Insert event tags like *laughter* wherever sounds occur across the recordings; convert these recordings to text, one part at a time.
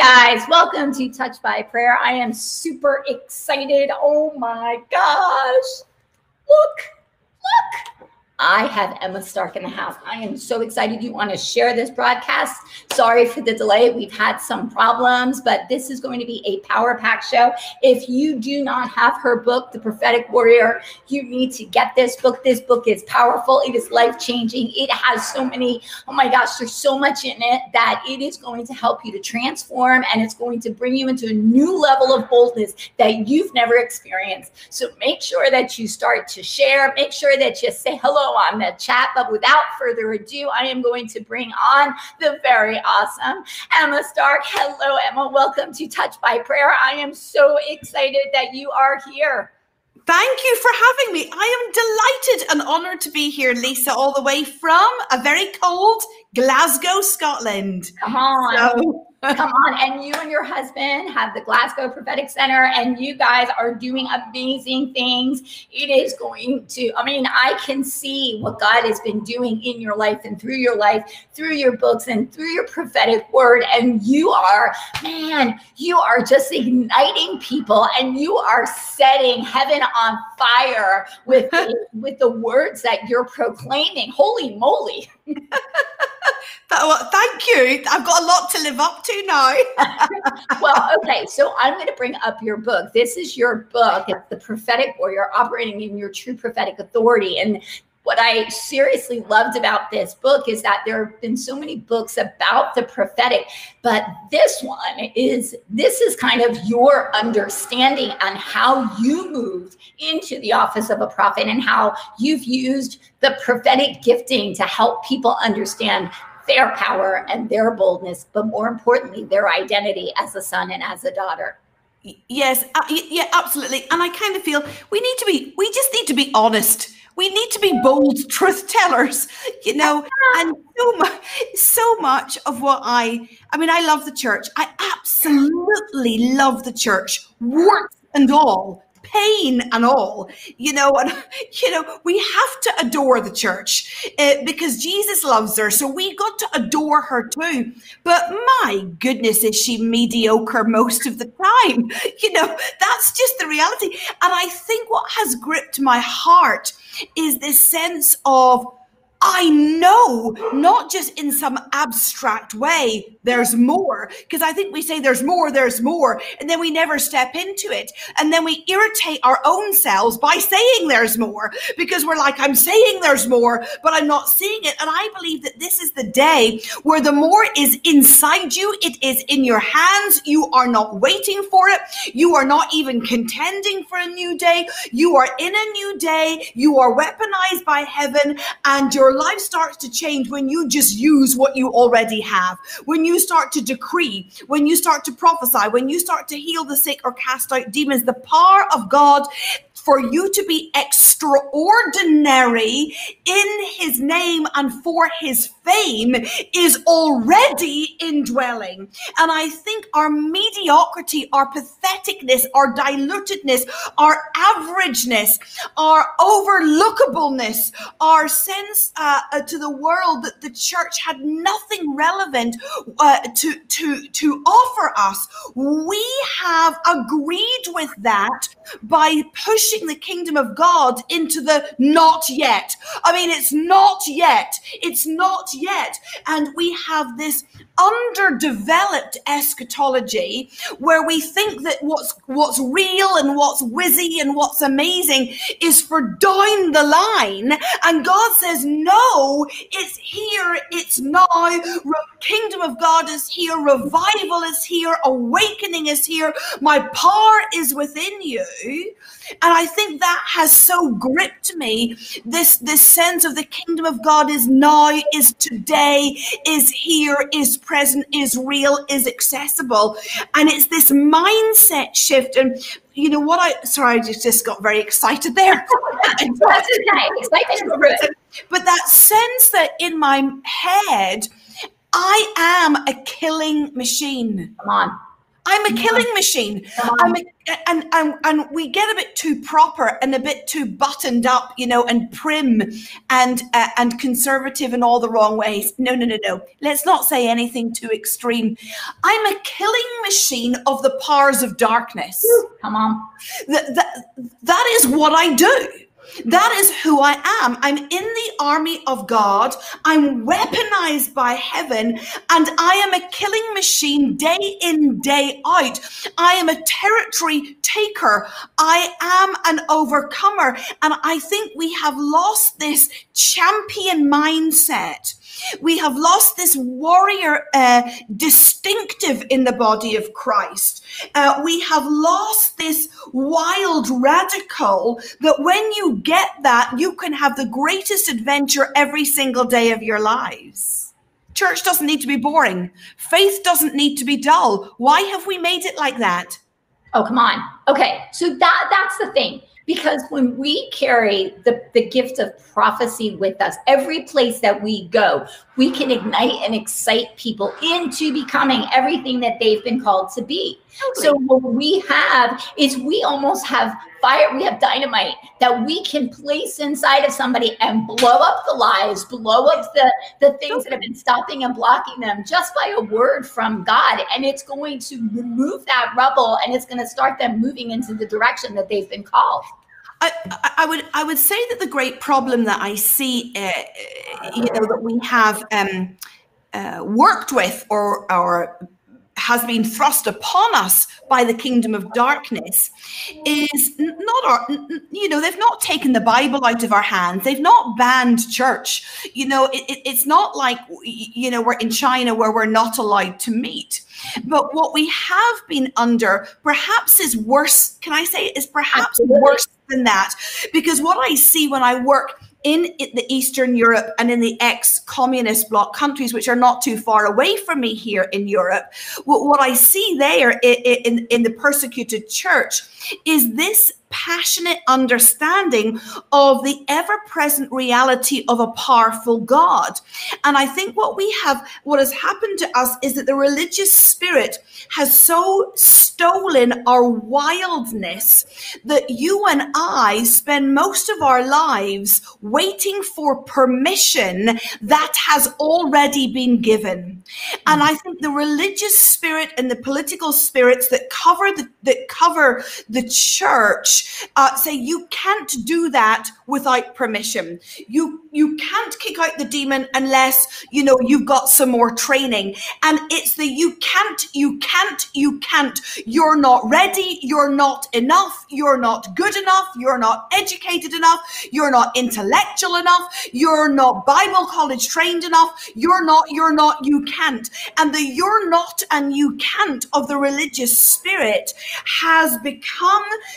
guys, welcome to Touched By Prayer. I am super excited. Oh my gosh. Look, look. I have Emma Stark in the house. I am so excited you want to share this broadcast. Sorry for the delay. We've had some problems, but this is going to be a power pack show. If you do not have her book, The Prophetic Warrior, you need to get this book. This book is powerful, it is life changing. It has so many, oh my gosh, there's so much in it that it is going to help you to transform and it's going to bring you into a new level of boldness that you've never experienced. So make sure that you start to share, make sure that you say hello on the chat. But without further ado, I am going to bring on the very awesome Emma Stark. Hello, Emma. Welcome to Touched By Prayer. I am so excited that you are here. Thank you for having me. I am delighted and honored to be here, Lisa, all the way from a very cold Glasgow, Scotland. Come on. So, Come on. And you and your husband have the Glasgow Prophetic Center, and you guys are doing amazing things. It is going to, I mean, I can see what God has been doing in your life and through your life, through your books and through your prophetic word. And you are, man, you are just igniting people and you are setting heaven on fire with, the, *laughs* with the words that you're proclaiming. Holy moly. *laughs* well, thank you. I've got a lot to live up to now. *laughs* well, okay. So I'm going to bring up your book. This is your book. The Prophetic Warrior Operating in Your True Prophetic Authority. And what I seriously loved about this book is that there have been so many books about the prophetic, but this one is this is kind of your understanding on how you moved into the office of a prophet and how you've used the prophetic gifting to help people understand their power and their boldness, but more importantly, their identity as a son and as a daughter. Yes, uh, yeah, absolutely. And I kind of feel we need to be, we just need to be honest. We need to be bold truth tellers, you know. And so much, so much of what I, I mean, I love the church. I absolutely love the church, warts and all pain and all, you know, and, *laughs* you know, we have to adore the church uh, because Jesus loves her. So we got to adore her too. But my goodness, is she mediocre most of the time? *laughs* You know, that's just the reality. And I think what has gripped my heart is this sense of, I know, not just in some abstract way, there's more. Because I think we say there's more, there's more, and then we never step into it. And then we irritate our own selves by saying there's more because we're like, I'm saying there's more, but I'm not seeing it. And I believe that this is the day where the more is inside you, it is in your hands. You are not waiting for it. You are not even contending for a new day. You are in a new day. You are weaponized by heaven, and your life starts to change when you just use what you already have. When you you start to decree, when you start to prophesy, when you start to heal the sick or cast out demons, the power of God for you to be extraordinary in his name and for his fame is already indwelling. And I think our mediocrity, our patheticness, our dilutedness, our averageness, our overlookableness, our sense uh, uh, to the world that the church had nothing relevant uh, to, to, to offer us, we have agreed with that by pushing pushing the kingdom of God into the not yet. I mean, it's not yet. It's not yet. And we have this underdeveloped eschatology where we think that what's what's real and what's whizzy and what's amazing is for down the line. And God says no it's here. It's now. Kingdom of God is here. Revival is here. Awakening is here. My power is within you. And I think that has so gripped me. This this sense of the kingdom of God is now is today is here is present, is real, is accessible. And it's this mindset shift. And you know what I sorry, I just got very excited there. *laughs* That's okay. But that sense that in my head, I am a killing machine. Come on. I'm a killing machine. I'm a, and, and and we get a bit too proper and a bit too buttoned up, you know, and prim and uh, and conservative in all the wrong ways. No, no, no, no. Let's not say anything too extreme. I'm a killing machine of the powers of darkness. Come on. That, that, that is what I do. That is who I am. I'm in the army of God. I'm weaponized by heaven, and I am a killing machine day in, day out. I am a territory taker. I am an overcomer. And I think we have lost this champion mindset we have lost this warrior uh, distinctive in the body of Christ. Uh, we have lost this wild radical that when you get that, you can have the greatest adventure every single day of your lives. Church doesn't need to be boring. Faith doesn't need to be dull. Why have we made it like that? Oh, come on. Okay. So that that's the thing because when we carry the, the gift of prophecy with us every place that we go we can ignite and excite people into becoming everything that they've been called to be. Totally. so what we have is we almost have fire we have dynamite that we can place inside of somebody and blow up the lies blow up the the things that have been stopping and blocking them just by a word from god. And it's going to remove that rubble and it's going to start them moving into the direction that they've been called I, would I would say that the great problem that I see, uh, you know, that we have um, uh, worked with or or has been thrust upon us by the kingdom of darkness is not our you know they've not taken the bible out of our hands. They've not banned church. You know it, it, it's not like you know we're in china where we're not allowed to meet. But what we have been under perhaps is worse can i say is perhaps worse than that? Because what i see when i work in the Eastern Europe and in the ex communist bloc countries, which are not too far away from me here in Europe, what, I see there in, in the persecuted church is this passionate understanding of the ever present reality of a powerful God. And I think what we have, what has happened to us is that the religious spirit has so stolen our wildness that you and I spend most of our lives waiting for permission that has already been given. And I think the religious spirit and the political spirits that cover the, that cover the church uh, say you can't do that without permission. You you can't kick out the demon unless you know you've got some more training. And it's the you can't, you can't, you can't. You're not ready. You're not enough. You're not good enough. You're not educated enough. You're not intellectual enough. You're not Bible college trained enough. You're not. You're not. You can't. And the you're not and you can't of the religious spirit has become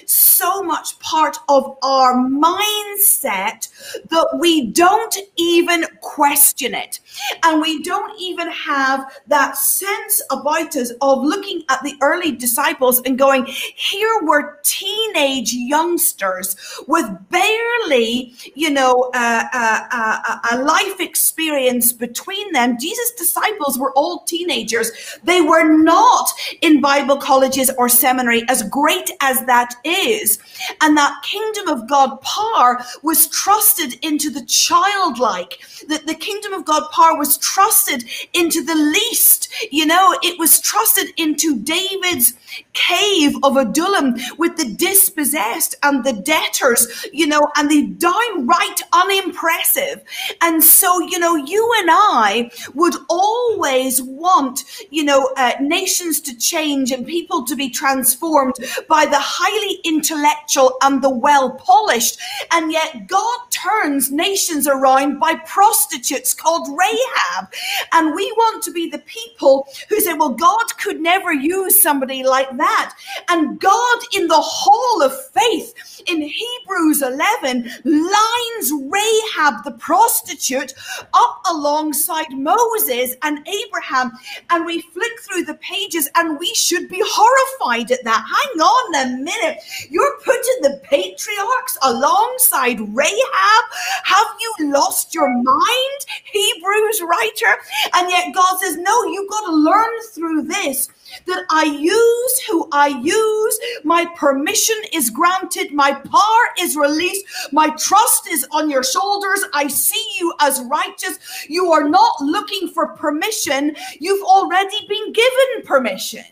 so much part of our mindset that we don't even question it. And we don't even have that sense about us of looking at the early disciples and going, here were teenage youngsters with barely, you know, uh, uh, uh, a life experience between them. Jesus' disciples were all teenagers. They were not in Bible colleges or seminary, as great as that is. And that kingdom of God power was trusted into the childlike, that the kingdom of God power was trusted into the least. You know, it was trusted into David's cave of Adullam with the dispossessed and the debtors, you know, and the downright unimpressive. And so, you know, you and I would always want, you know, uh, nations to change and people to be transformed by the highly intellectual and the well polished. And yet God turns nations around by prostitutes called Rahab. And we want to be the people who say, well, God could never use somebody like that. And God in the hall of faith in Hebrews 11 lines Rahab the prostitute up alongside Moses and Abraham. And we flick through the pages and we should be horrified at that. Hang on a minute. You're putting the patriarchs alongside Rahab? Have you lost your mind, Hebrews writer? And yet God says, no, you've got to learn through this that I use who I use. My permission is granted. My power is released. My trust is on your shoulders. I see you as righteous. You are not looking for permission. You've already been given permission.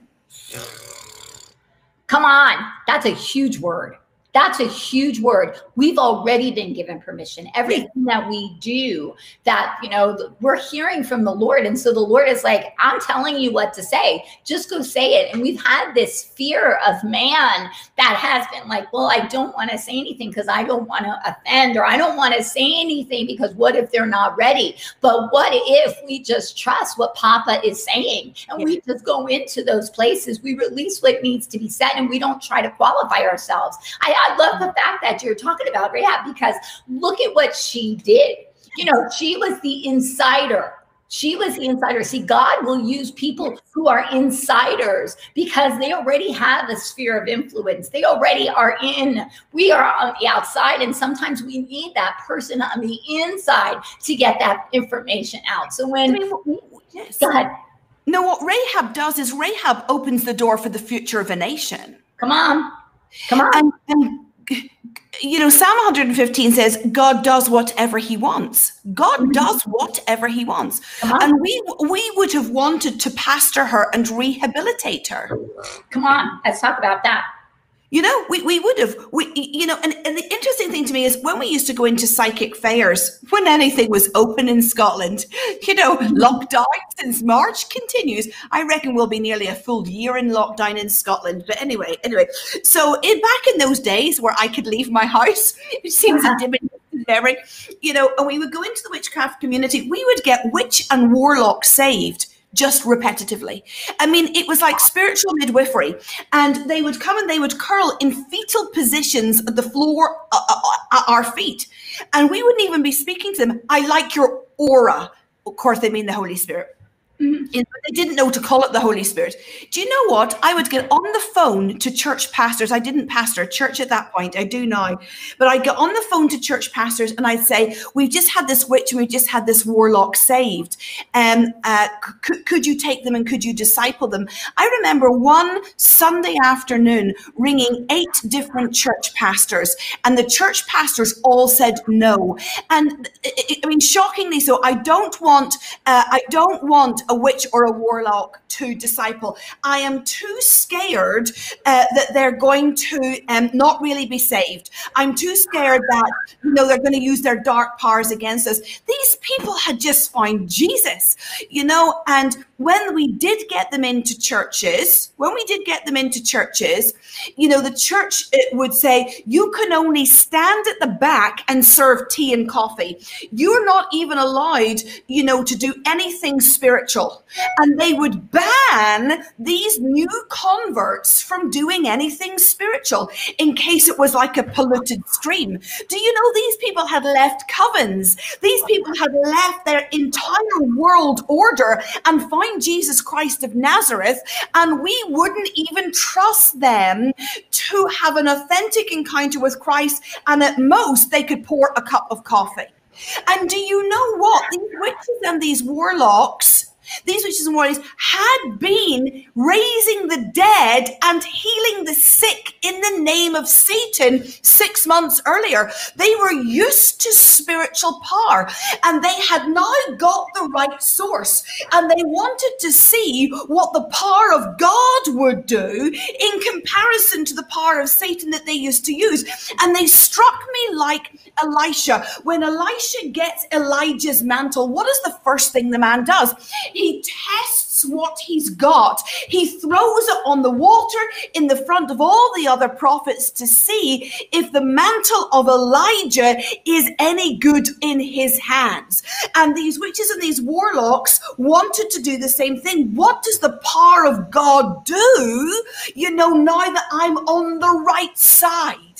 Come on. That's a huge word. That's a huge word. We've already been given permission. Everything that we do, that, you know, we're hearing from the Lord. And so the Lord is like, I'm telling you what to say. Just go say it. And we've had this fear of man that has been like, well, I don't want to say anything because I don't want to offend or I don't want to say anything because what if they're not ready? But what if we just trust what Papa is saying and we just go into those places? We release what needs to be said and we don't try to qualify ourselves. I, I love the fact that you're talking about Rahab because look at what she did. You know, she was the insider. She was the insider. See, God will use people who are insiders because they already have a sphere of influence. They already are in. We are on the outside, and sometimes we need that person on the inside to get that information out. So when, I mean, yes. go ahead. No, what Rahab does is Rahab opens the door for the future of a nation. Come on. Come on. And, and you know, Psalm 115 says God does whatever he wants. God mm-hmm. does whatever he wants. And we we would have wanted to pastor her and rehabilitate her. Come on, let's talk about that. You know, we, we would have, we, you know, and, and the interesting thing to me is when we used to go into psychic fairs, when anything was open in Scotland, *laughs* you know, mm-hmm. lockdown since March continues. I reckon we'll be nearly a full year in lockdown in Scotland. But anyway, anyway, so in, back in those days where I could leave my *laughs* house, it seems a uh-huh. dim memory, you know, and we would go into the witchcraft community, we would get witch and warlock saved just repetitively. I mean, it was like spiritual midwifery. And they would come and they would curl in fetal positions at the floor uh, uh, uh, at our feet. And we wouldn't even be speaking to them. I like your aura. Of course, they mean the Holy Spirit. Mm-hmm. They didn't know to call it the Holy Spirit. Do you know what? I would get on the phone to church pastors. I didn't pastor a church at that point. I do now. But I'd get on the phone to church pastors and I'd say, We've just had this witch and we've just had this warlock saved. Um, uh, c- could you take them and could you disciple them? I remember one Sunday afternoon ringing eight different church pastors, and the church pastors all said no. And I mean, shockingly so, I don't want, uh, I don't want a witch or a warlock to disciple. I am too scared uh, that they're going to um, not really be saved. I'm too scared that you know they're going to use their dark powers against us. These people had just found Jesus, you know, and when we did get them into churches, when we did get them into churches, you know, the church would say, you can only stand at the back and serve tea and coffee. You're not even allowed, you know, to do anything spiritual. And they would ban these new converts from doing anything spiritual in case it was like a polluted stream. Do you know these people had left covens? These people had left their entire world order and found Jesus Christ of Nazareth, and we wouldn't even trust them to have an authentic encounter with Christ, and at most they could pour a cup of coffee. And do you know what? These witches and these warlocks these witches and warriors had been raising the dead and healing the sick in the name of Satan six months earlier. They were used to spiritual power and they had now got the right source and they wanted to see what the power of God would do in comparison to the power of Satan that they used to use. And they struck me like Elisha. When Elisha gets Elijah's mantle, what is the first thing the man does? He tests what he's got. He throws it on the water in the front of all the other prophets to see if the mantle of Elijah is any good in his hands. And these witches and these warlocks wanted to do the same thing. What does the power of God do? You know, now that I'm on the right side.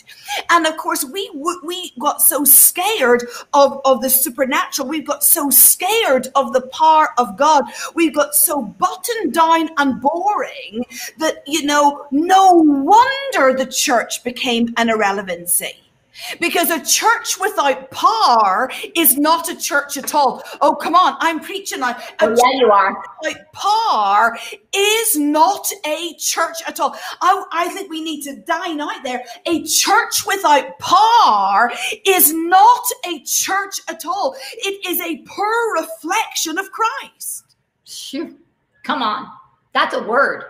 And of course, we we got so scared of, of the supernatural. We've got so scared of the power of God. We've got so buttoned down and boring that, you know, no wonder the church became an irrelevancy. Because a church without power is not a church at all. Oh, come on, I'm preaching now. Oh, yeah, you are. Without power is not a church at all. I, I think we need to dine out there. A church without power is not a church at all. It is a poor reflection of Christ. Shoot. Come on. That's a word.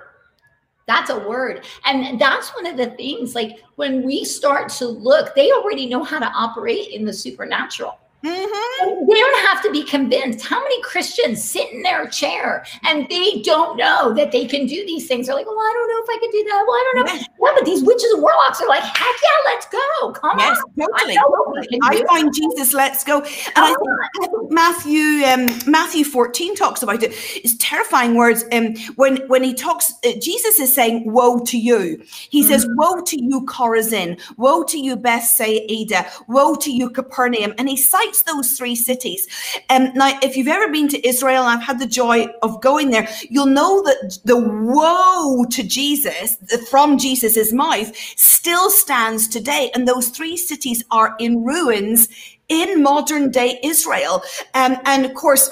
That's a word. And that's one of the things, like when we start to look, they already know how to operate in the supernatural. Mm-hmm. They don't have to be convinced. How many Christians sit in their chair and they don't know that they can do these things? They're like, well, I don't know if I can do that. Well, I don't know. Yeah, but these witches and warlocks are like, heck yeah, let's go. Come yes, on. Totally. I, I find Jesus, let's go. And I think Matthew um, Matthew 14 talks about it. It's terrifying words. Um, when when he talks, uh, Jesus is saying, woe to you. He mm-hmm. says, woe to you, Chorazin. Woe to you, Bethsaida. Woe to you, Capernaum. And he cites those three cities. And um, now, if you've ever been to Israel, and I've had the joy of going there, you'll know that the woe to Jesus from Jesus's mouth still stands today. And those three cities are in ruins in modern day Israel. Um, and of course,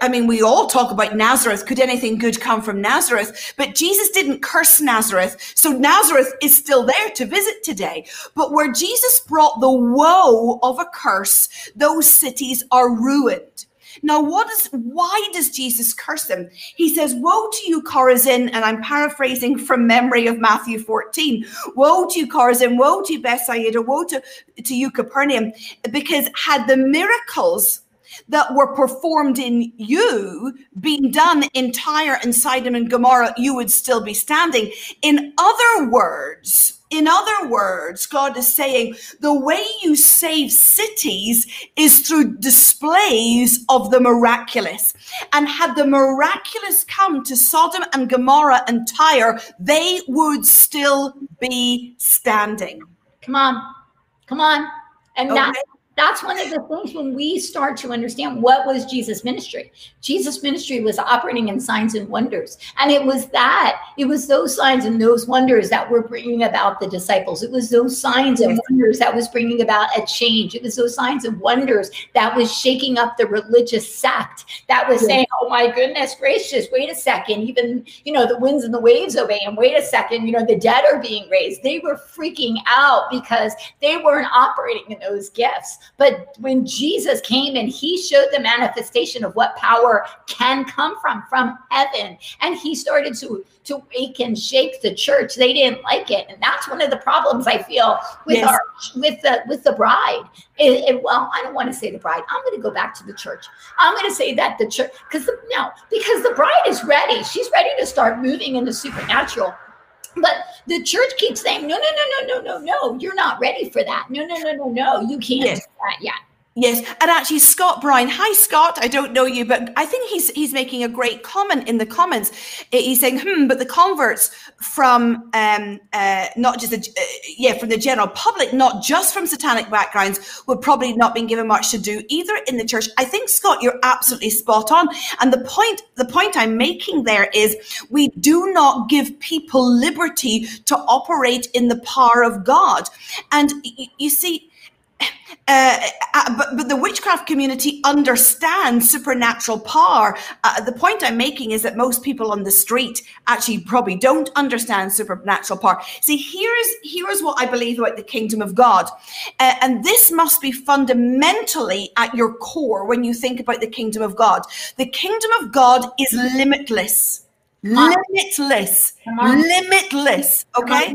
I mean, we all talk about Nazareth. Could anything good come from Nazareth? But Jesus didn't curse Nazareth. So Nazareth is still there to visit today. But where Jesus brought the woe of a curse, those cities are ruined. Now, what is why does Jesus curse them? He says, Woe to you, Chorazin, and I'm paraphrasing from memory of Matthew 14. Woe to you, Chorazin, woe to you, Bethsaida, woe to, to you, Capernaum, because had the miracles that were performed in you being done in Tyre and Sidon and Gomorrah, you would still be standing. In other words, in other words, God is saying the way you save cities is through displays of the miraculous. And had the miraculous come to Sodom and Gomorrah and Tyre, they would still be standing. Come on. Come on. And okay. That's one of the things when we start to understand what was Jesus' ministry. Jesus' ministry was operating in signs and wonders. And it was that, it was those signs and those wonders that were bringing about the disciples. It was those signs and wonders that was bringing about a change. It was those signs and wonders that was shaking up the religious sect that was saying, oh my goodness gracious, wait a second. Even, you know, the winds and the waves obey and wait a second, you know, the dead are being raised. They were freaking out because they weren't operating in those gifts. But when Jesus came and he showed the manifestation of what power can come from, from heaven, and he started to, to wake and shake the church, they didn't like it. And that's one of the problems I feel with yes. our with the with the bride. It, it, well, I don't want to say the bride. I'm going to go back to the church. I'm going to say that the church, because no, because the bride is ready. She's ready to start moving in the supernatural. But the church keeps saying, no, no, no, no, no, no, no, you're not ready for that. No, no, no, no, no, you can't yes. do that yet. Yes, and actually, Scott Bryan. Hi, Scott. I don't know you, but I think he's he's making a great comment in the comments. He's saying, "Hmm," but the converts from um, uh, not just the uh, yeah from the general public, not just from satanic backgrounds, would probably not been given much to do either in the church. I think Scott, you're absolutely spot on. And the point the point I'm making there is, we do not give people liberty to operate in the power of God. And you see uh, uh, but, but the witchcraft community understands supernatural power. Uh, the point I'm making is that most people on the street actually probably don't understand supernatural power. See, here's here's what I believe about the kingdom of God, uh, and this must be fundamentally at your core when you think about the kingdom of God. The kingdom of God is limitless, limitless, limitless. Okay.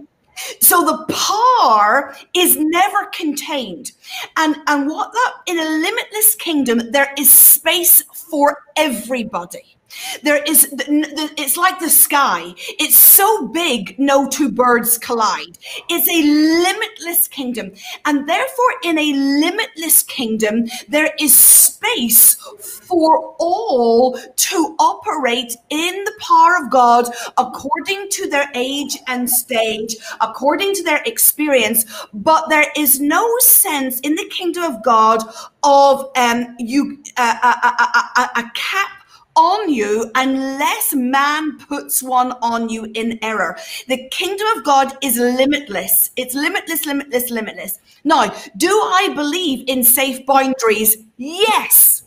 So the power is never contained. And, and what that in a limitless kingdom, there is space for everybody. There is, it's like the sky. It's so big, no two birds collide. It's a limitless kingdom. And therefore, in a limitless kingdom, there is space for all to operate in the power of God according to their age and stage, according to their experience. But there is no sense in the kingdom of God of um, you uh, a, a, a, a cap on you unless man puts one on you in error. The kingdom of God is limitless. It's limitless, limitless, limitless. Now, do I believe in safe boundaries? Yes.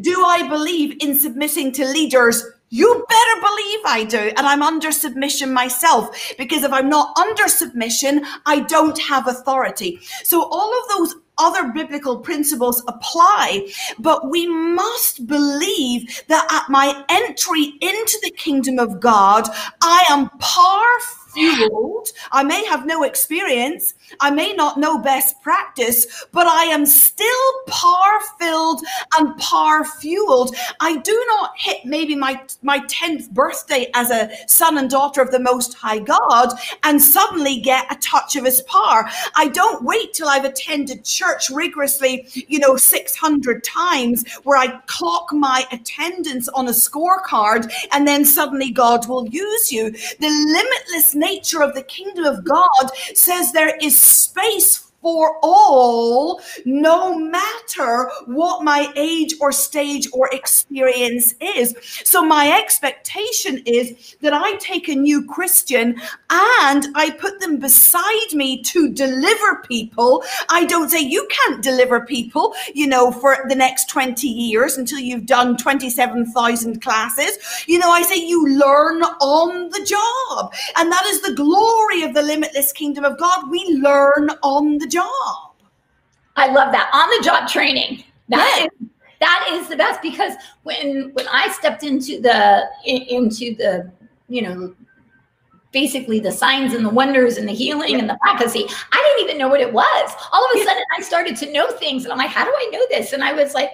Do I believe in submitting to leaders? You better believe I do. And I'm under submission myself because if I'm not under submission, I don't have authority. So all of those other biblical principles apply, but we must believe that at my entry into the kingdom of God, I am par fueled. I may have no experience. I may not know best practice, but I am still par filled and par fueled. I do not hit maybe my, my 10th birthday as a son and daughter of the Most High God and suddenly get a touch of his power. I don't wait till I've attended church rigorously, you know, 600 times where I clock my attendance on a scorecard and then suddenly God will use you. The limitless nature of the kingdom of God says there is space for all, no matter what my age or stage or experience is. So, my expectation is that I take a new Christian and I put them beside me to deliver people. I don't say, you can't deliver people, you know, for the next 20 years until you've done 27,000 classes. You know, I say, you learn on the job. And that is the glory of the limitless kingdom of God. We learn on the job. I love that on the job training. That yeah. is, that is the best because when when I stepped into the into the you know basically the signs and the wonders and the healing and the prophecy. I didn't even know what it was. All of a sudden, I started to know things, and I'm like, "How do I know this?" And I was like,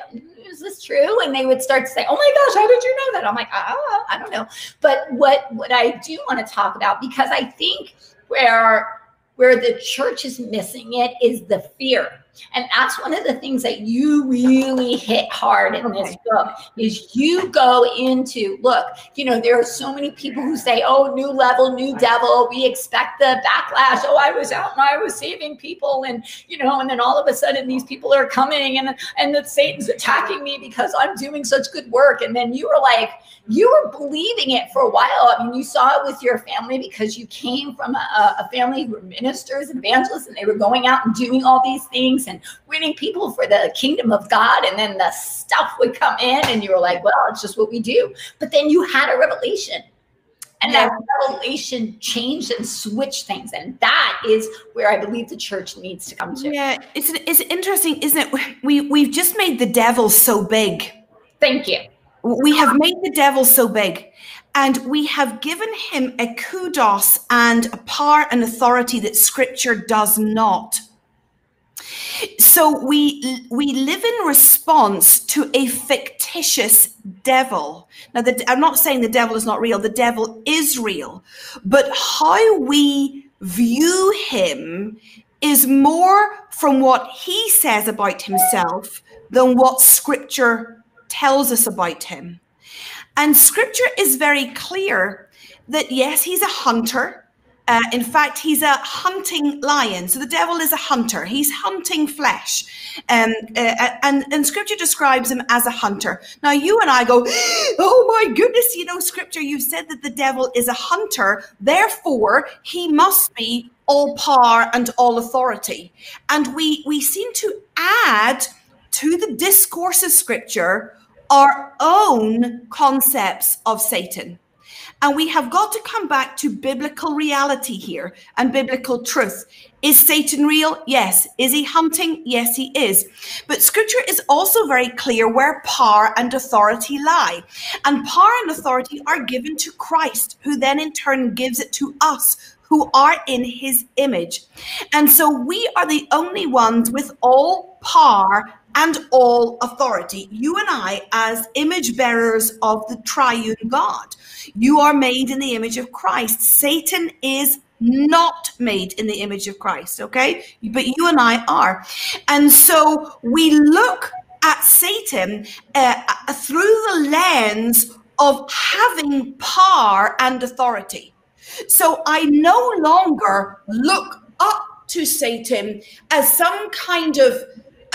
"Is this true?" And they would start to say, "Oh my gosh, how did you know that?" I'm like, "Oh, I don't know." But what what I do want to talk about because I think where where the church is missing it is the fear. And that's one of the things that you really hit hard in this book is you go into look, you know, there are so many people who say, "Oh, new level, new devil, we expect the backlash. Oh, I was out and I was saving people and, you know, and then all of a sudden these people are coming and and that Satan's attacking me because I'm doing such good work." And then you were like, you were believing it for a while. I mean, you saw it with your family because you came from a, a family who were ministers and evangelists and they were going out and doing all these things and winning people for the kingdom of God. And then the stuff would come in, and you were like, well, it's just what we do. But then you had a revelation. And that revelation changed and switched things. And that is where I believe the church needs to come to. Yeah, it's, it's interesting, isn't it? We, we've just made the devil so big. Thank you. We have made the devil so big and we have given him a kudos and a power and authority that scripture does not. So we we live in response to a fictitious devil. Now, the, I'm not saying the devil is not real. The devil is real, but how we view him is more from what he says about himself than what Scripture tells us about him. And Scripture is very clear that yes, he's a hunter. Uh, in fact, he's a hunting lion. So the devil is a hunter. He's hunting flesh. Um, uh, and, and scripture describes him as a hunter. Now, you and I go, *gasps* oh my goodness, you know, scripture, you said that the devil is a hunter. Therefore, he must be all power and all authority. And we, we seem to add to the discourse of scripture our own concepts of Satan. And we have got to come back to biblical reality here and biblical truth. Is Satan real? Yes. Is he hunting? Yes, he is. But scripture is also very clear where power and authority lie. And power and authority are given to Christ, who then in turn gives it to us who are in his image. And so we are the only ones with all power and all authority. You and I, as image bearers of the triune God, you are made in the image of Christ. Satan is not made in the image of Christ, okay? But you and I are. And so we look at Satan uh, through the lens of having power and authority. So I no longer look up to Satan as some kind of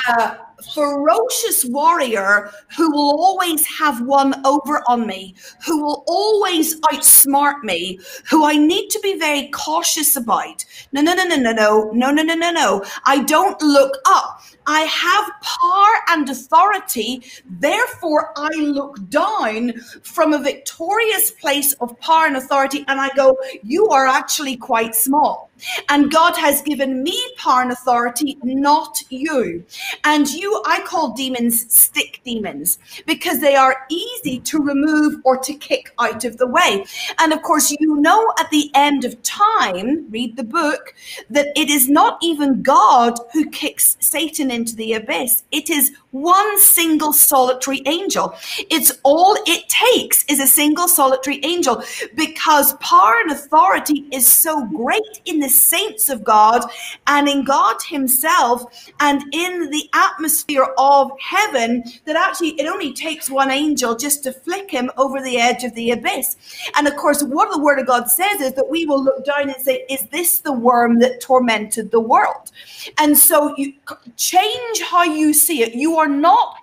uh, ferocious warrior who will always have one over on me, who will always outsmart me, who I need to be very cautious about. No, no, no, no, no, no, no, no, no, no, no. I don't look up. I have power and authority. Therefore, I look down from a victorious place of power and authority and I go, You are actually quite small. And God has given me power and authority, not you. And you, I call demons stick demons because they are easy to remove or to kick out of the way. And of course, you know at the end of time, read the book, that it is not even God who kicks Satan into the abyss. It is one single solitary angel. It's all it takes is a single solitary angel because power and authority is so great in the saints of God and in God Himself and in the atmosphere of heaven that actually it only takes one angel just to flick him over the edge of the abyss. And of course, what the Word of God says is that we will look down and say, Is this the worm that tormented the world? And so you change how you see it. You are not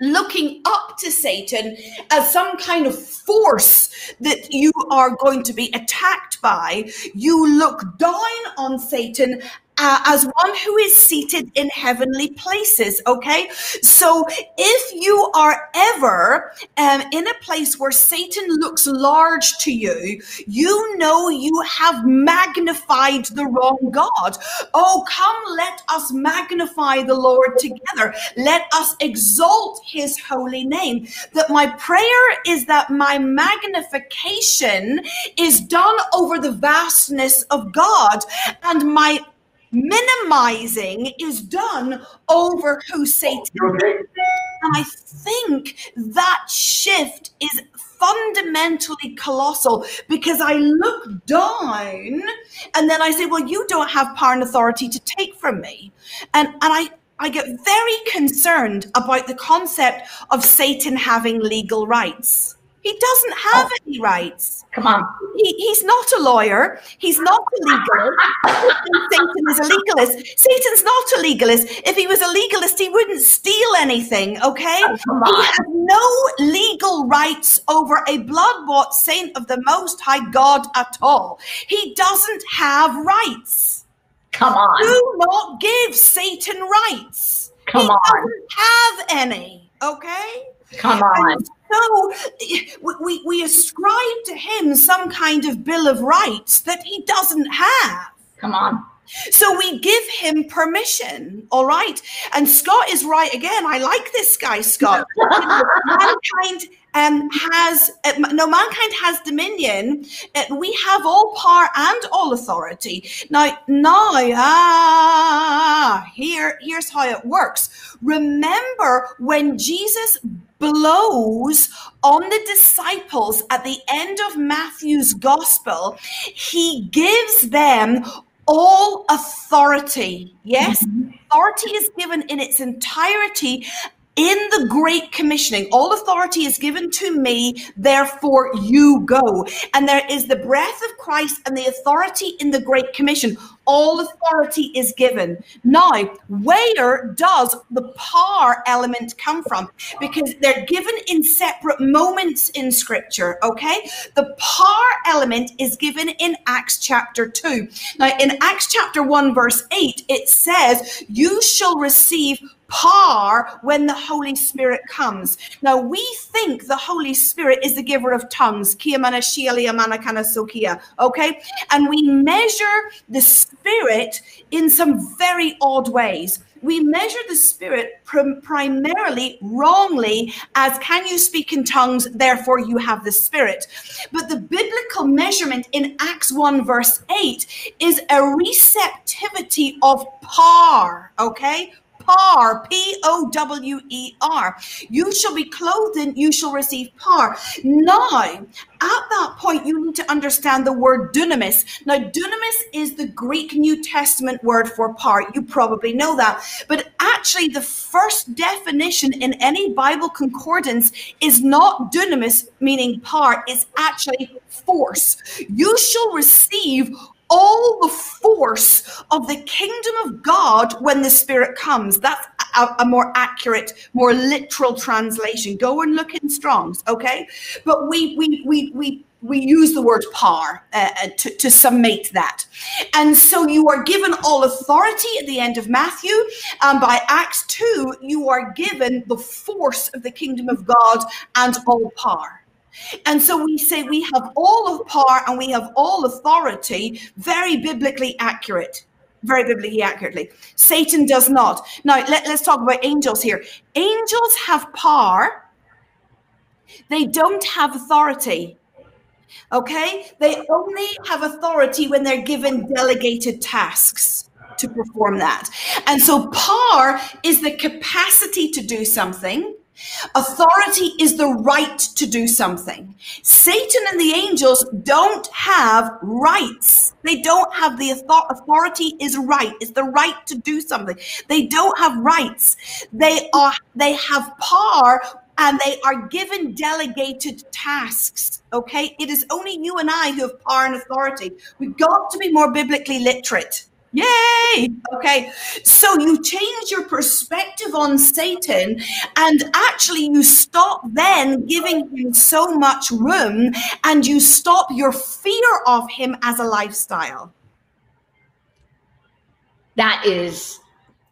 looking up to Satan as some kind of force that you are going to be attacked by. You look down on Satan uh, as one who is seated in heavenly places. Okay. So if you are ever um, in a place where Satan looks large to you, you know you have magnified the wrong God. Oh, come, let us magnify the Lord together. Let us exalt his holy name. That my prayer is that my magnification is done over the vastness of God and my minimizing is done over who Satan is. And I think that shift is fundamentally colossal because I look down and then I say, well, you don't have power and authority to take from me. And, and I, I get very concerned about the concept of Satan having legal rights. He doesn't have oh. any rights. Come on. He, he's not a lawyer. He's not a legalist. *laughs* Satan is a legalist. Satan's not a legalist. If he was a legalist, he wouldn't steal anything, okay? Oh, he has no legal rights over a blood bought saint of the Most High God at all. He doesn't have rights. Come on. Do not give Satan rights. Come he on. doesn't have any, okay? Come on. And so we, we ascribe to him some kind of bill of rights that he doesn't have. Come on. So we give him permission, all right? And Scott is right again. I like this guy, Scott. *laughs* mankind um, has uh, no mankind has dominion. Uh, we have all power and all authority. Now, now, ah, here, here's how it works. Remember when Jesus blows on the disciples at the end of Matthew's gospel, he gives them all authority. Yes, mm-hmm. authority is given in its entirety in the great commissioning all authority is given to me therefore you go and there is the breath of christ and the authority in the great commission all authority is given. Now where does the power element come from? Because they're given in separate moments in scripture okay? The power element is given in acts chapter 2 now in acts chapter 1 verse 8 it says you shall receive par when the Holy Spirit comes. Now, we think the Holy Spirit is the giver of tongues, okay? And we measure the Spirit in some very odd ways. We measure the Spirit prim- primarily wrongly as can you speak in tongues, therefore you have the Spirit. But the biblical measurement in Acts 1, verse 8 is a receptivity of par, okay? Power, P O W E R. You shall be clothed and you shall receive power. Now, at that point, you need to understand the word dunamis. Now, dunamis is the Greek New Testament word for power. You probably know that. But actually, the first definition in any Bible concordance is not dunamis, meaning power, it's actually force. You shall receive all the force of the kingdom of God when the Spirit comes. That's a, a more accurate, more literal translation. Go and look in Strong's, okay? But we we we we we use the word par uh, uh, to, to summate that. And so you are given all authority at the end of Matthew. And by Acts 2, you are given the force of the kingdom of God and all power. And so we say we have all of power and we have all authority, very biblically accurate. Very biblically accurately. Satan does not. Now, let, let's talk about angels here. Angels have power, they don't have authority. Okay? They only have authority when they're given delegated tasks to perform that. And so, power is the capacity to do something. Authority is the right to do something. Satan and the angels don't have rights. They don't have the authority is right. It's the right to do something. They don't have rights. They are they have power and they are given delegated tasks. Okay. It is only you and I who have power and authority. We've got to be more biblically literate. Yay! Okay, so you change your perspective on Satan, and actually, you stop then giving him so much room, and you stop your fear of him as a lifestyle. That is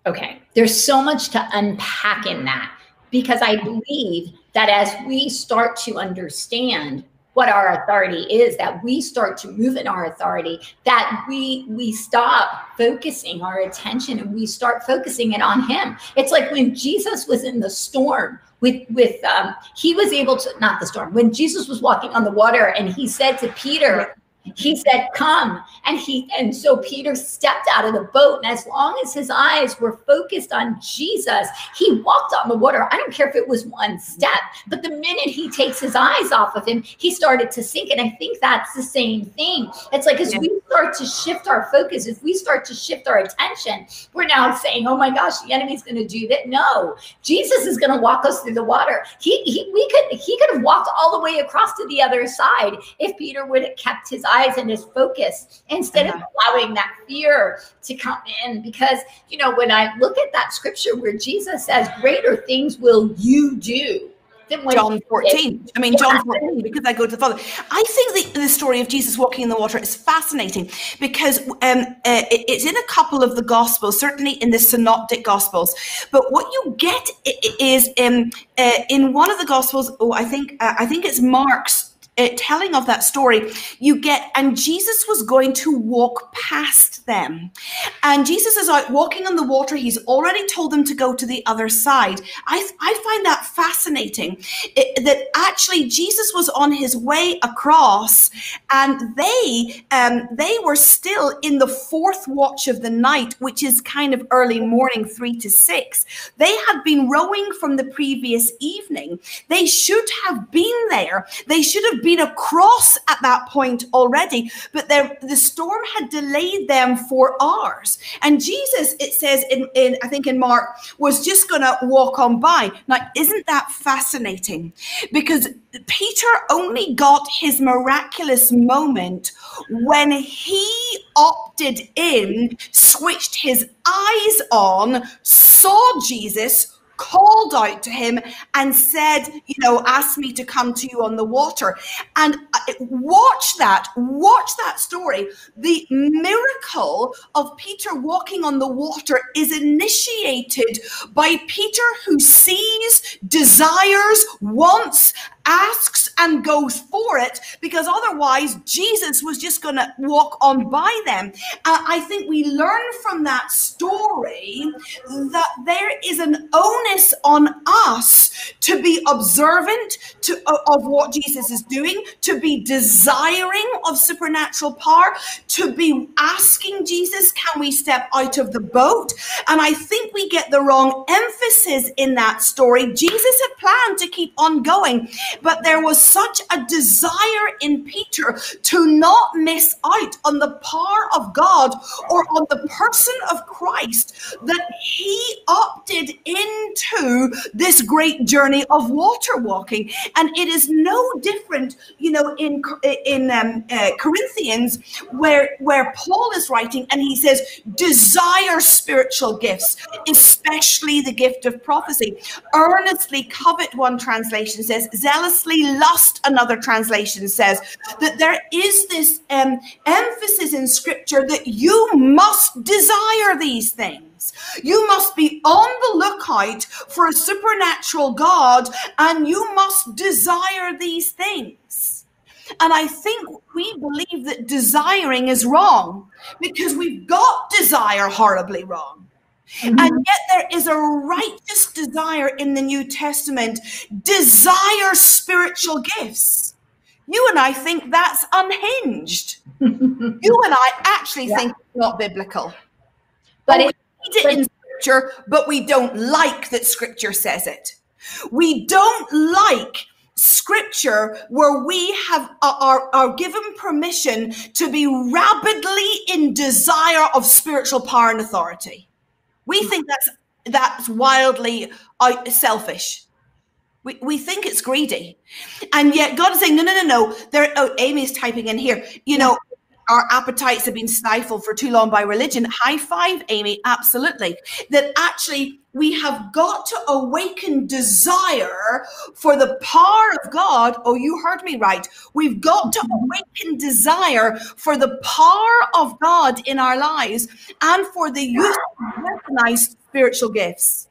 okay. There's so much to unpack in that because I believe that as we start to understand what our authority is that we start to move in our authority that we we stop focusing our attention and we start focusing it on him. It's like when jesus was in the storm with with um, he was able to not the storm when jesus was walking on the water and he said to peter he said come. And he and so peter stepped out of the boat. And as long as his eyes were focused on jesus he walked on the water. I don't care if it was one step but the minute he takes his eyes off of him he started to sink. And i think that's the same thing. It's like as we start to shift our focus if we start to shift our attention we're now saying oh my gosh the enemy's going to do that no jesus is going to walk us through the water he, he we could he could have walked all the way across to the other side if peter would have kept his eyes and his focus instead uh-huh. of allowing that fear to come in. Because, you know, when I look at that scripture where Jesus says, Greater things will you do. John 14. I mean, John 14, because I go to the Father. I think the, the story of Jesus walking in the water is fascinating because um, uh, it, it's in a couple of the Gospels, certainly in the Synoptic Gospels. But what you get is um, uh, in one of the Gospels, oh, I think uh, I think it's Mark's uh, telling of that story, you get, and Jesus was going to walk past them. And Jesus is out walking on the water. He's already told them to go to the other side. I, I find that fascinating it, that actually Jesus was on his way across and they, um, they were still in the fourth watch of the night, which is kind of early morning, three to six. They had been rowing from the previous evening. They should have been there. They should have been across at that point already, but the storm had delayed them for hours. And Jesus, it says in, in I think in Mark, was just going to walk on by. Now, isn't that fascinating? Because Peter only got his miraculous moment when he opted in, switched his eyes on, saw Jesus, called out to him and said, you know, ask me to come to you on the water. And uh, watch that, watch that story. The miracle of Peter walking on the water is initiated by Peter who sees, desires, wants, asks and goes for it because otherwise Jesus was just going to walk on by them. Uh, I think we learn from that story that there is an onus on us to be observant to, of what Jesus is doing, to be desiring of supernatural power, to be asking Jesus, can we step out of the boat? And I think we get the wrong emphasis in that story. Jesus had planned to keep on going. But there was such a desire in Peter to not miss out on the power of God or on the person of Christ that he opted into this great journey of water walking. And it is no different, you know, in in um, uh, Corinthians where where Paul is writing and he says, desire spiritual gifts, especially the gift of prophecy. Earnestly covet, one translation says, zealously lust, another translation says, that there is this um, emphasis in scripture that you must desire these things. You must be on the lookout for a supernatural God and you must desire these things. And I think we believe that desiring is wrong because we've got desire horribly wrong. Mm-hmm. And yet there is a righteous desire in the New Testament, desire spiritual gifts. You and I think that's unhinged. *laughs* you and I actually yeah. think it's not biblical. But it, read it but, in scripture, but we don't like that scripture says it. We don't like scripture where we have are, are given permission to be rabidly in desire of spiritual power and authority. We hmm. think that's that's wildly uh, selfish. We, we think it's greedy. And yet God is saying, no, no, no, no. There, oh, Amy's typing in here. You know, our appetites have been stifled for too long by religion. High five, Amy. Absolutely. That actually we have got to awaken desire for the power of God. Oh, you heard me right. We've got to awaken desire for the power of God in our lives and for the use of recognized spiritual gifts.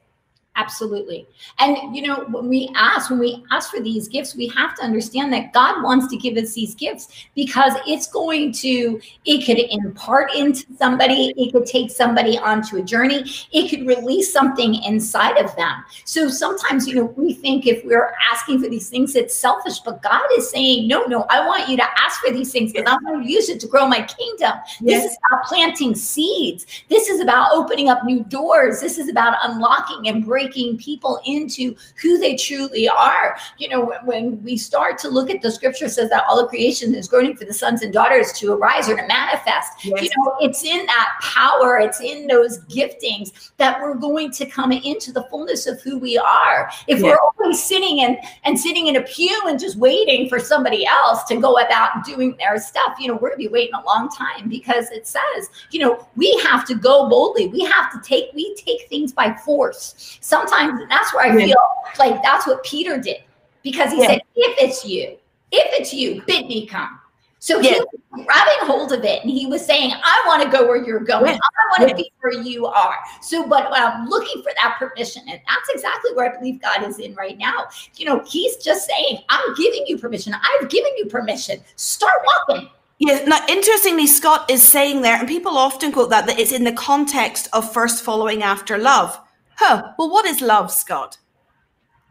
Absolutely. And you know, when we ask, when we ask for these gifts, we have to understand that God wants to give us these gifts because it's going to, it could impart into somebody, it could take somebody onto a journey, it could release something inside of them. So sometimes, you know, we think if we're asking for these things, it's selfish, but God is saying, no, no, I want you to ask for these things because I'm going to use it to grow my kingdom. Yes. This is about planting seeds. This is about opening up new doors. This is about unlocking and breaking breaking people into who they truly are. You know, when we start to look at the scripture says that all of creation is groaning for the sons and daughters to arise or to manifest. Yes. You know, it's in that power, it's in those giftings that we're going to come into the fullness of who we are. If we're always sitting and and sitting in a pew and just waiting for somebody else to go about doing their stuff, you know, we're gonna be waiting a long time because it says, you know, we have to go boldly. We have to take we take things by force sometimes that's where I feel like that's what Peter did because he yeah. said, if it's you, if it's you, bid me come. So yeah. he was grabbing hold of it and he was saying, I want to go where you're going. Yeah. I want to be where you are. So, but I'm looking for that permission. And that's exactly where I believe God is in right now. You know, he's just saying, I'm giving you permission. I've given you permission. Start walking. Yeah, now interestingly, Scott is saying there, and people often quote that, that it's in the context of first following after love. Huh. Well, what is love, Scott?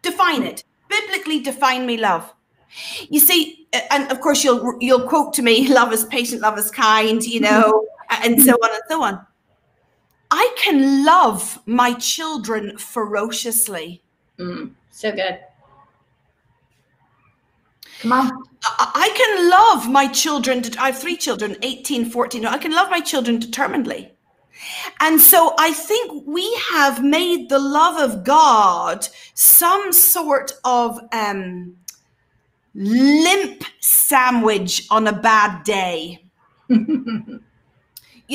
Define it. Biblically define me love. You see, and of course you'll you'll quote to me, *laughs* love is patient, love is kind, you know, and so on and so on. I can love my children ferociously. Mm, so good. Come on. I can love my children. I have three children, 18, 14. I can love my children determinedly. And so I think we have made the love of God some sort of um, limp sandwich on a bad day. *laughs* you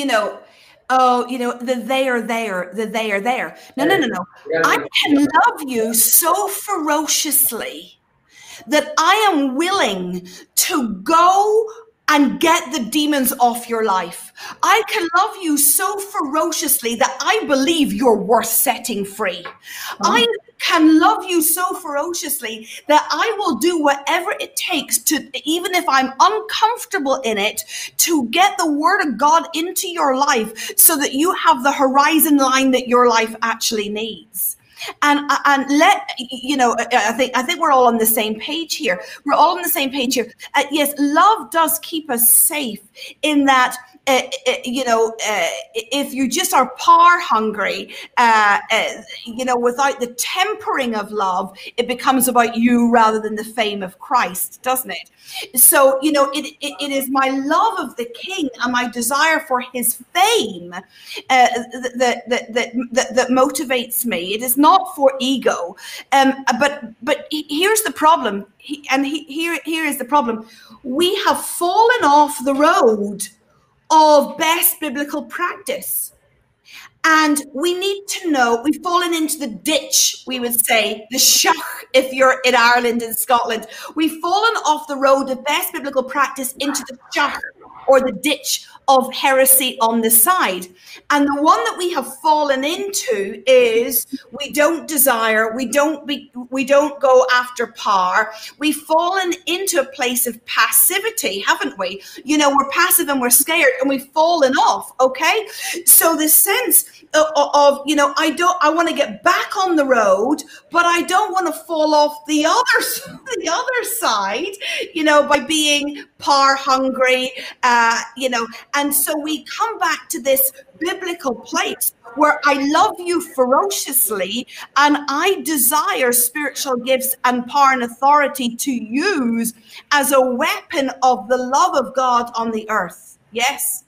know, oh, you know, the they are there, the they are there. No, no, no, no. I can love you so ferociously that I am willing to go and get the demons off your life. I can love you so ferociously that I believe you're worth setting free. Mm-hmm. I can love you so ferociously that I will do whatever it takes to, even if I'm uncomfortable in it, to get the word of God into your life so that you have the horizon line that your life actually needs. And and let you know i think i think we're all on the same page here we're all on the same page here uh, yes love does keep us safe in that uh, uh, you know, uh, if you just are power hungry, uh, uh, you know, without the tempering of love, it becomes about you rather than the fame of Christ, doesn't it? So, you know, it, it, it is my love of the King and my desire for his fame uh, that, that, that, that, that motivates me. It is not for ego. Um, but, but here's the problem. He, and he, here, here is the problem. We have fallen off the road of best biblical practice. And we need to know we've fallen into the ditch, we would say, the shach, if you're in Ireland and Scotland. We've fallen off the road of best biblical practice into the shach or the ditch of heresy on the side. And the one that we have fallen into is we don't desire, we don't be, we don't go after power. We've fallen into a place of passivity, haven't we? You know, we're passive and we're scared and we've fallen off. Okay. So the sense of, of you know, I don't, I want to get back on the road, but I don't want to fall off the other, *laughs* the other side, you know, by being power hungry, uh, you know, and so we come back to this biblical place where I love you ferociously and I desire spiritual gifts and power and authority to use as a weapon of the love of God on the earth. Yes.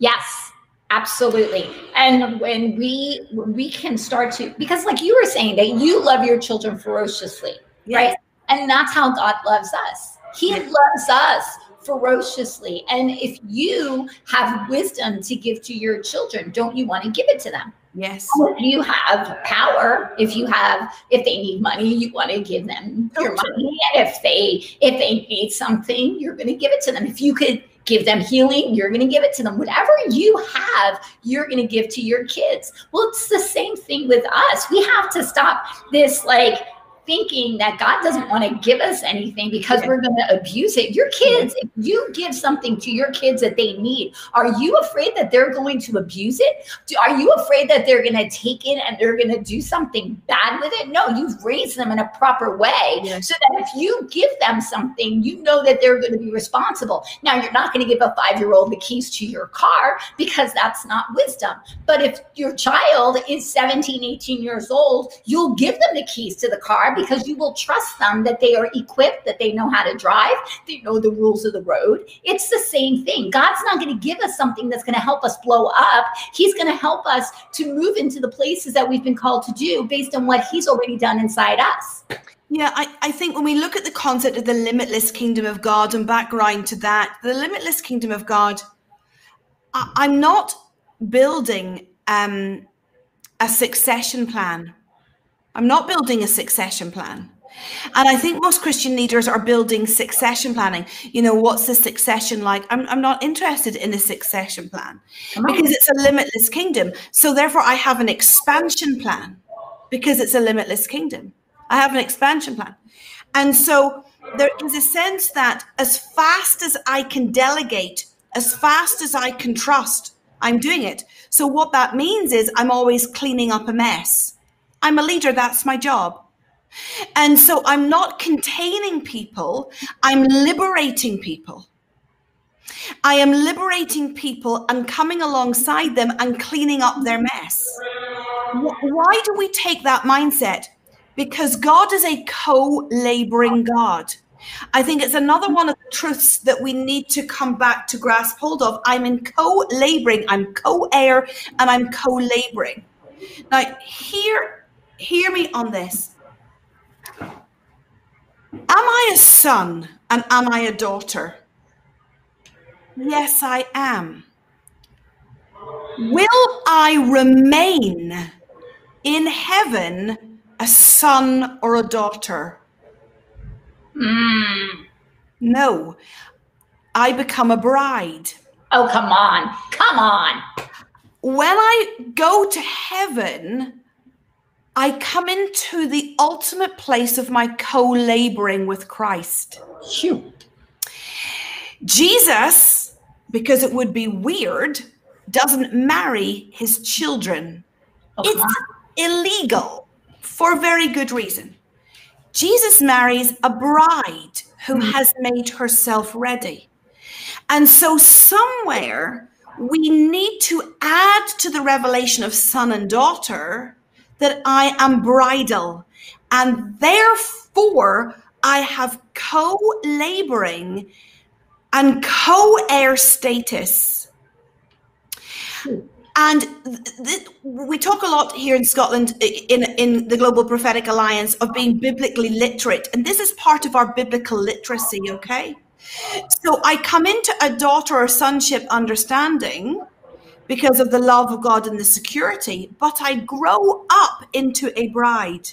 Yes. Absolutely. And when we when we can start to because like you were saying that you love your children ferociously, yes. right? And that's how God loves us. He yes. loves us ferociously. And if you have wisdom to give to your children, don't you want to give it to them? Yes. If you have power, if you have, if they need money, you want to give them your money. And if they, if they need something, you're going to give it to them. If you could give them healing, you're going to give it to them. Whatever you have, you're going to give to your kids. Well, it's the same thing with us. We have to stop this like thinking that God doesn't want to give us anything because we're going to abuse it. Your kids, if you give something to your kids that they need, are you afraid that they're going to abuse it? Are you afraid that they're going to take it and they're going to do something bad with it? No, you've raised them in a proper way yes. so that if you give them something, you know that they're going to be responsible. Now, you're not going to give a five year old the keys to your car because that's not wisdom. But if your child is 17, 18 years old, you'll give them the keys to the car because you will trust them that they are equipped, that they know how to drive, they know the rules of the road. It's the same thing. God's not going to give us something that's going to help us blow up. He's going to help us to move into the places that we've been called to do based on what He's already done inside us. Yeah, I, I think when we look at the concept of the limitless kingdom of God and background to that, the limitless kingdom of God, I, I'm not building um, a succession plan. I'm not building a succession plan. And I think most Christian leaders are building succession planning. You know, what's the succession like? I'm, I'm not interested in a succession plan because it's a limitless kingdom. So, therefore, I have an expansion plan because it's a limitless kingdom. I have an expansion plan. And so, there is a sense that as fast as I can delegate, as fast as I can trust, I'm doing it. So, what that means is I'm always cleaning up a mess I'm a leader, that's my job. And so I'm not containing people, I'm liberating people. I am liberating people and coming alongside them and cleaning up their mess. Why do we take that mindset? Because God is a co laboring God. I think it's another one of the truths that we need to come back to grasp hold of. I'm in co laboring, I'm co heir, and I'm co laboring. Now, here hear me on this. Am I a son and am I a daughter? Yes, I am. Will I remain in heaven a son or a daughter? Mm. No, I become a bride. Oh, come on. Come on. When I go to heaven, I come into the ultimate place of my co laboring with Christ. Shoot. Jesus, because it would be weird, doesn't marry his children. Okay. It's illegal for very good reason. Jesus marries a bride who mm. has made herself ready. And so, somewhere, we need to add to the revelation of son and daughter that I am bridal. And therefore, I have co laboring and co heir status. And th- we talk a lot here in Scotland, in, in the Global Prophetic Alliance, of being biblically literate. And this is part of our biblical literacy, okay? So I come into a daughter or sonship understanding because of the love of God and the security, but I grow up into a bride.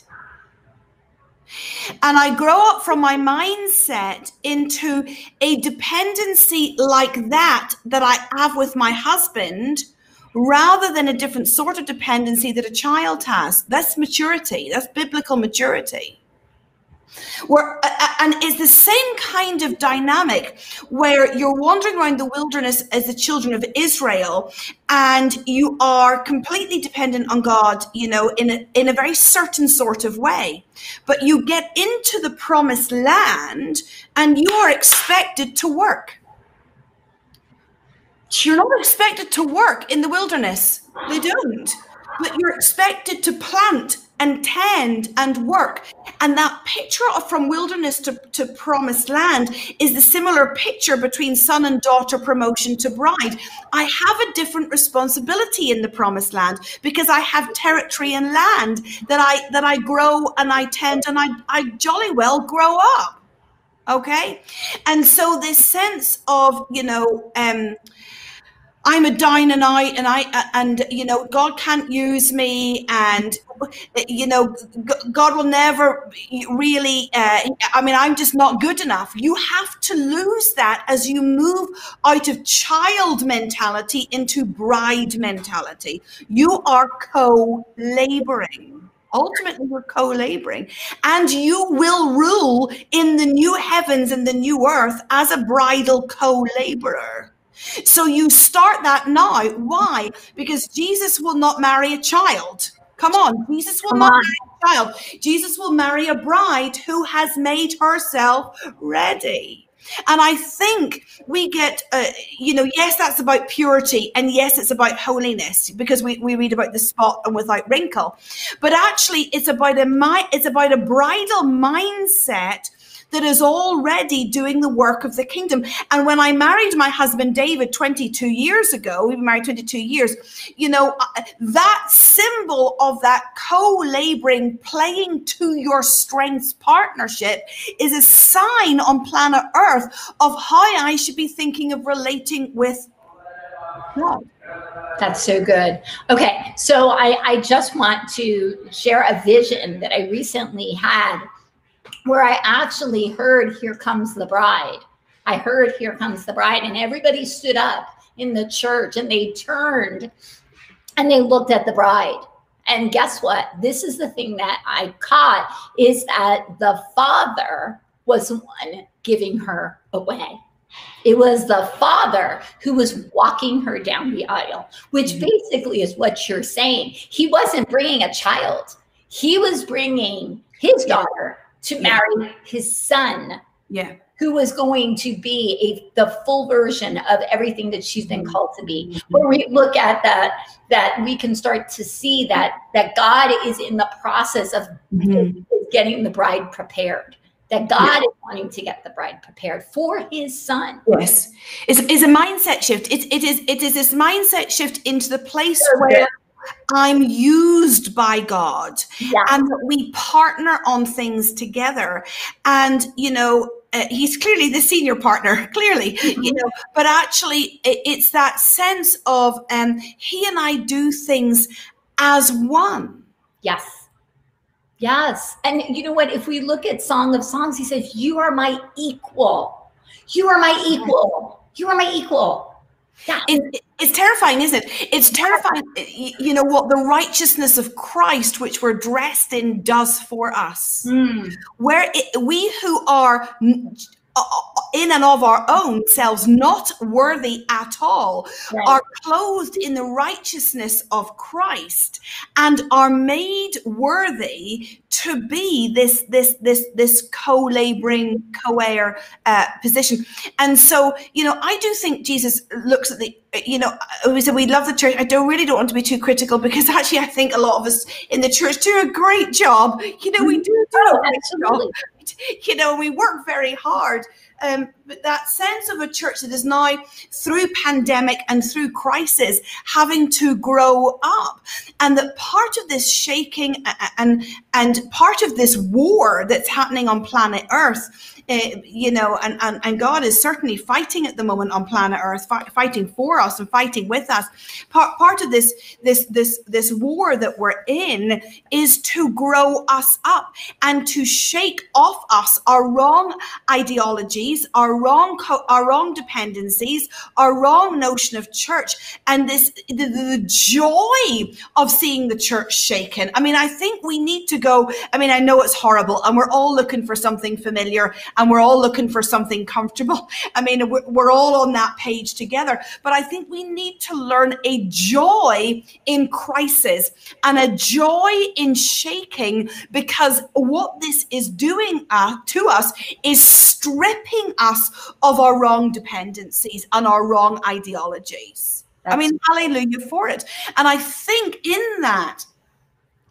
And I grow up from my mindset into a dependency like that that I have with my husband rather than a different sort of dependency that a child has. That's maturity, that's biblical maturity. Where, and it's the same kind of dynamic where you're wandering around the wilderness as the children of Israel and you are completely dependent on God, you know, in a, in a very certain sort of way. But you get into the promised land and you are expected to work. You're not expected to work in the wilderness. They don't. But you're expected to plant and tend and work. And that picture of from wilderness to, to promised land is the similar picture between son and daughter promotion to bride. I have a different responsibility in the promised land because I have territory and land that I that I grow and I tend and I, I jolly well grow up. Okay. And so this sense of, you know, um, I'm a dynamite and I and you know God can't use me and you know God will never really uh, I mean I'm just not good enough. You have to lose that as you move out of child mentality into bride mentality. You are co-laboring. Ultimately you're co-laboring. And you will rule in the new heavens and the new earth as a bridal co-laborer so you start that now. Why? Because Jesus will not marry a child. Come on, Jesus will Come not on. marry a child. Jesus will marry a bride who has made herself ready. And I think we get, uh, you know, yes, that's about purity. And yes, it's about holiness because we, we read about the spot and without wrinkle. But actually, it's about a, my it's about a bridal mindset that is already doing the work of the kingdom. And when I married my husband David 22 years ago, we've been married 22 years, you know, uh, that symbol of that co laboring, playing to your strengths partnership is a sign on planet Earth of how I should be thinking of relating with God. That's so good. Okay, so I, I just want to share a vision that I recently had where I actually heard, Here comes the bride. I heard, Here comes the bride. And everybody stood up in the church and they turned and they looked at the bride. And guess what? This is the thing that I caught is that the father was the one giving her away. It was the father who was walking her down the aisle, which mm-hmm. basically is what you're saying. He wasn't bringing a child, he was bringing his daughter to marry his son. Yeah. Who was going to be a the full version of everything that she's been called to be. Mm-hmm. When we look at that, that we can start to see that that God is in the process of mm-hmm. getting the bride prepared that God yeah. is wanting to get the bride prepared for his son. Yes. It's, it's a mindset shift. It, it is it is this mindset shift into the place where I'm used by God yeah. and that we partner on things together. And, you know, uh, he's clearly the senior partner, *laughs* clearly, mm-hmm. you know, but actually it, it's that sense of um, he and I do things as one. Yes. Yes. And you know what? If we look at Song of Songs, he says, You are my equal. You are my equal. You are my equal. Yeah. It, it's terrifying, isn't it? It's terrifying, you know, what the righteousness of Christ, which we're dressed in, does for us. Mm. Where it, we who are in and of our own selves not worthy at all, right. are clothed in the righteousness of Christ and are made worthy to be this this this this co-laboring co-heir uh, position. And so you know i do think jesus looks at the you know we said we love the church. I don't really don't want to be too critical because *laughs* actually i think a lot of us in the church do a great job. You know we do do a great job. *laughs* you know we work very hard um, that sense of a church that is now through pandemic and through crisis having to grow up and that part of this shaking and and part of this war that's happening on planet earth uh, you know, and, and, and God is certainly fighting at the moment on planet Earth, fi- fighting for us and fighting with us. Part, part of this, this, this, this war that we're in is to grow us up and to shake off us our wrong ideologies, our wrong, our wrong dependencies, our wrong notion of church, and this the, the joy of seeing the church shaken. I mean, I think we need to go. I mean, I know it's horrible, and we're all looking for something familiar and we're all looking for something comfortable. *laughs* I mean, we're, we're all on that page together. But I think we need to learn a joy in crisis and a joy in shaking because what this is doing uh, to us is stripping us of our wrong dependencies and our wrong ideologies. That's I mean, hallelujah for it. And I think in that,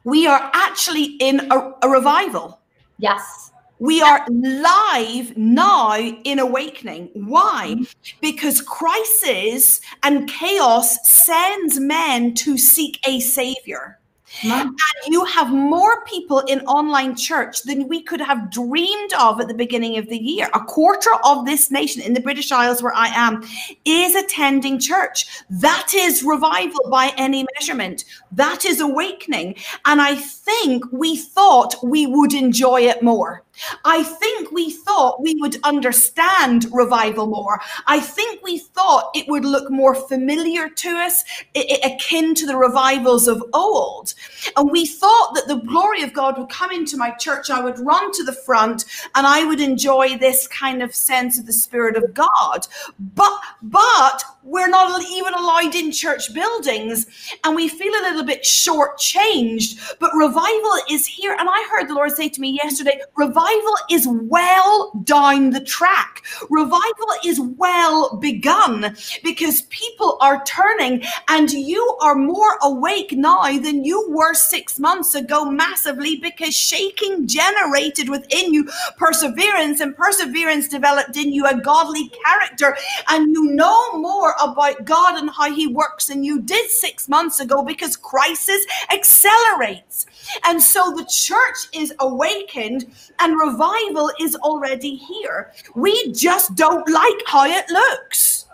we are actually in a, a revival. Yes. We are live now in awakening. Why? Mm-hmm. Because crisis and chaos sends men to seek a savior. And you have more people in online church than we could have dreamed of at the beginning of the year. A quarter of this nation in the British Isles, where I am, is attending church. That is revival by any measurement. That is awakening. And I think we thought we would enjoy it more. I think we thought we would understand revival more. I think we thought it would look more familiar to us, akin to the revivals of old. And we thought that the glory of God would come into my church. I would run to the front and I would enjoy this kind of sense of the Spirit of God. But, but we're not even allowed in church buildings and we feel a little bit shortchanged. But revival is here. And I heard the Lord say to me yesterday, revival is well down the track. Revival is well begun because people are turning and you are more awake now than you were six months ago massively because shaking generated within you perseverance and perseverance developed in you a godly character and you know more about God and how he works than you did six months ago because crisis accelerates. And so the church is awakened and revival is already here. We just don't like how it looks.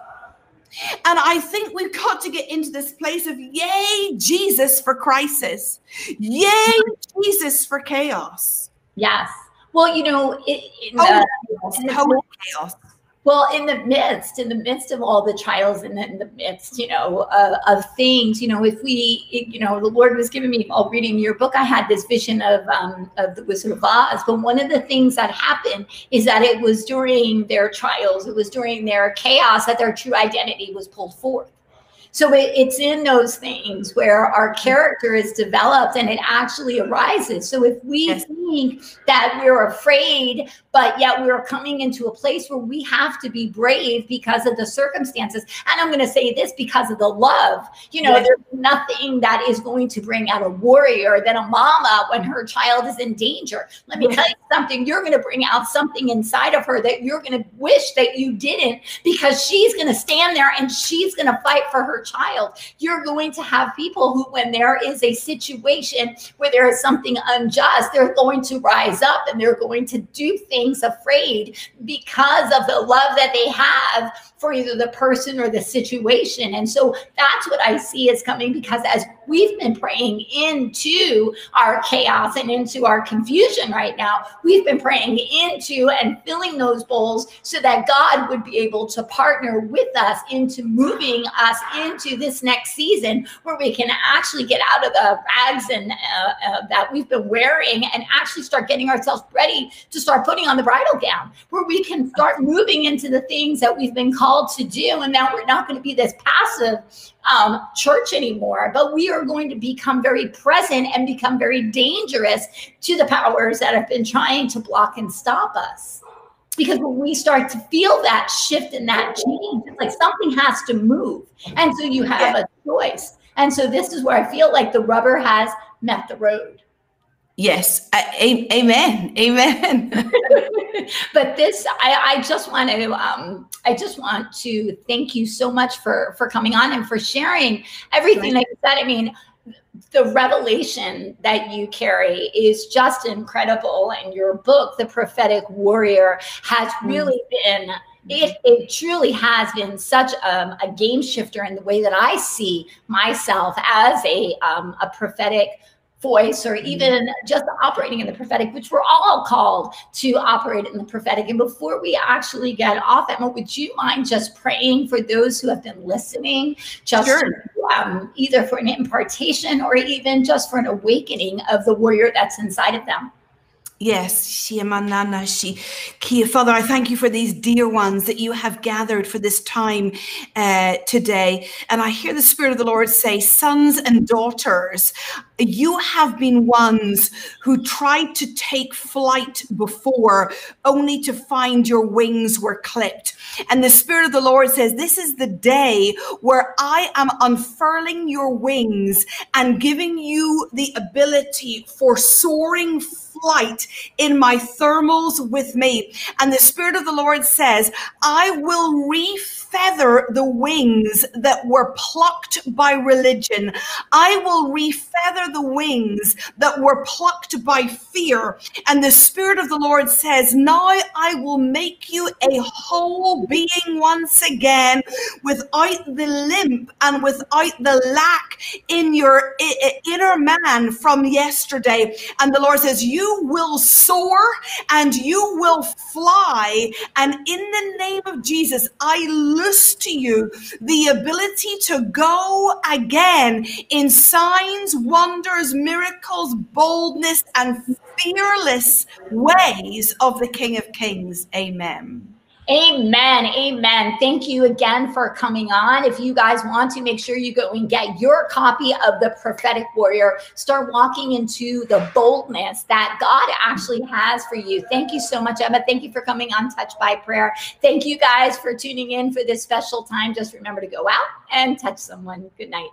And I think we've got to get into this place of yay, Jesus for crisis. Yay, Jesus for chaos. Yes. Well, you know, in, in oh, uh, in the chaos. Well, in the midst, in the midst of all the trials and in the midst, you know, of things, you know, if we, you know, the Lord was giving me while reading your book, I had this vision of um, of the Wizard of Oz. But one of the things that happened is that it was during their trials, it was during their chaos that their true identity was pulled forth. So it, it's in those things where our mm-hmm. character is developed and it actually arises. So if we yes. think that we're afraid, but yet we're coming into a place where we have to be brave because of the circumstances, and I'm going to say this because of the love, you know, yes. there's nothing that is going to bring out a warrior than a mama when her child is in danger. Let me yes. tell you something, you're going to bring out something inside of her that you're going to wish that you didn't because she's going to stand there and she's going to fight for her child. You're going to have people who, when there is a situation where there is something unjust, they're going to rise up and they're going to do things afraid because of the love that they have for either the person or the situation. And so that's what I see is coming because as we've been praying into our chaos and into our confusion right now, we've been praying into and filling those bowls so that God would be able to partner with us into moving us into this next season where we can actually get out of the rags and uh, uh, that we've been wearing and actually start getting ourselves ready to start putting on the bridal gown, where we can start moving into the things that we've been called to do. And now we're not going to be this passive um, church anymore, but we are going to become very present and become very dangerous to the powers that have been trying to block and stop us. Because when we start to feel that shift and that change, it's like something has to move. And so you have a choice. And so this is where I feel like the rubber has met the road. Yes, a- amen, amen. *laughs* but this, I, I just want to, um, I just want to thank you so much for for coming on and for sharing everything that you said. I mean, the revelation that you carry is just incredible, and your book, The Prophetic Warrior, has mm. really been it, it truly has been such um, a game shifter in the way that I see myself as a, um, a prophetic voice or mm-hmm. even just operating in the prophetic, which we're all called to operate in the prophetic. And before we actually get off, Emma, would you mind just praying for those who have been listening, just sure. um, either for an impartation or even just for an awakening of the warrior that's inside of them? Yes, Shiamanana, she Kia. Father, I thank you for these dear ones that you have gathered for this time uh, today. And I hear the Spirit of the Lord say, Sons and daughters, you have been ones who tried to take flight before, only to find your wings were clipped. And the Spirit of the Lord says, This is the day where I am unfurling your wings and giving you the ability for soaring flight in my thermals with me. And the Spirit of the Lord says, I will refeather the wings that were plucked by religion. I will refeather the wings that were plucked by fear. And the Spirit of the Lord says, Now I will make you a whole being once again without the limp and without the lack in your inner man from yesterday. And the Lord says, You will soar and you will fly. And in the name of Jesus, I loose to you the ability to go again in signs, wonders, miracles, boldness, and fearless ways of the King of Kings. Amen. Amen. Amen. Thank you again for coming on. If you guys want to, make sure you go and get your copy of The Prophetic Warrior. Start walking into the boldness that God actually has for you. Thank you so much, Emma. Thank you for coming on Touched By Prayer. Thank you guys for tuning in for this special time. Just remember to go out and touch someone. Good night.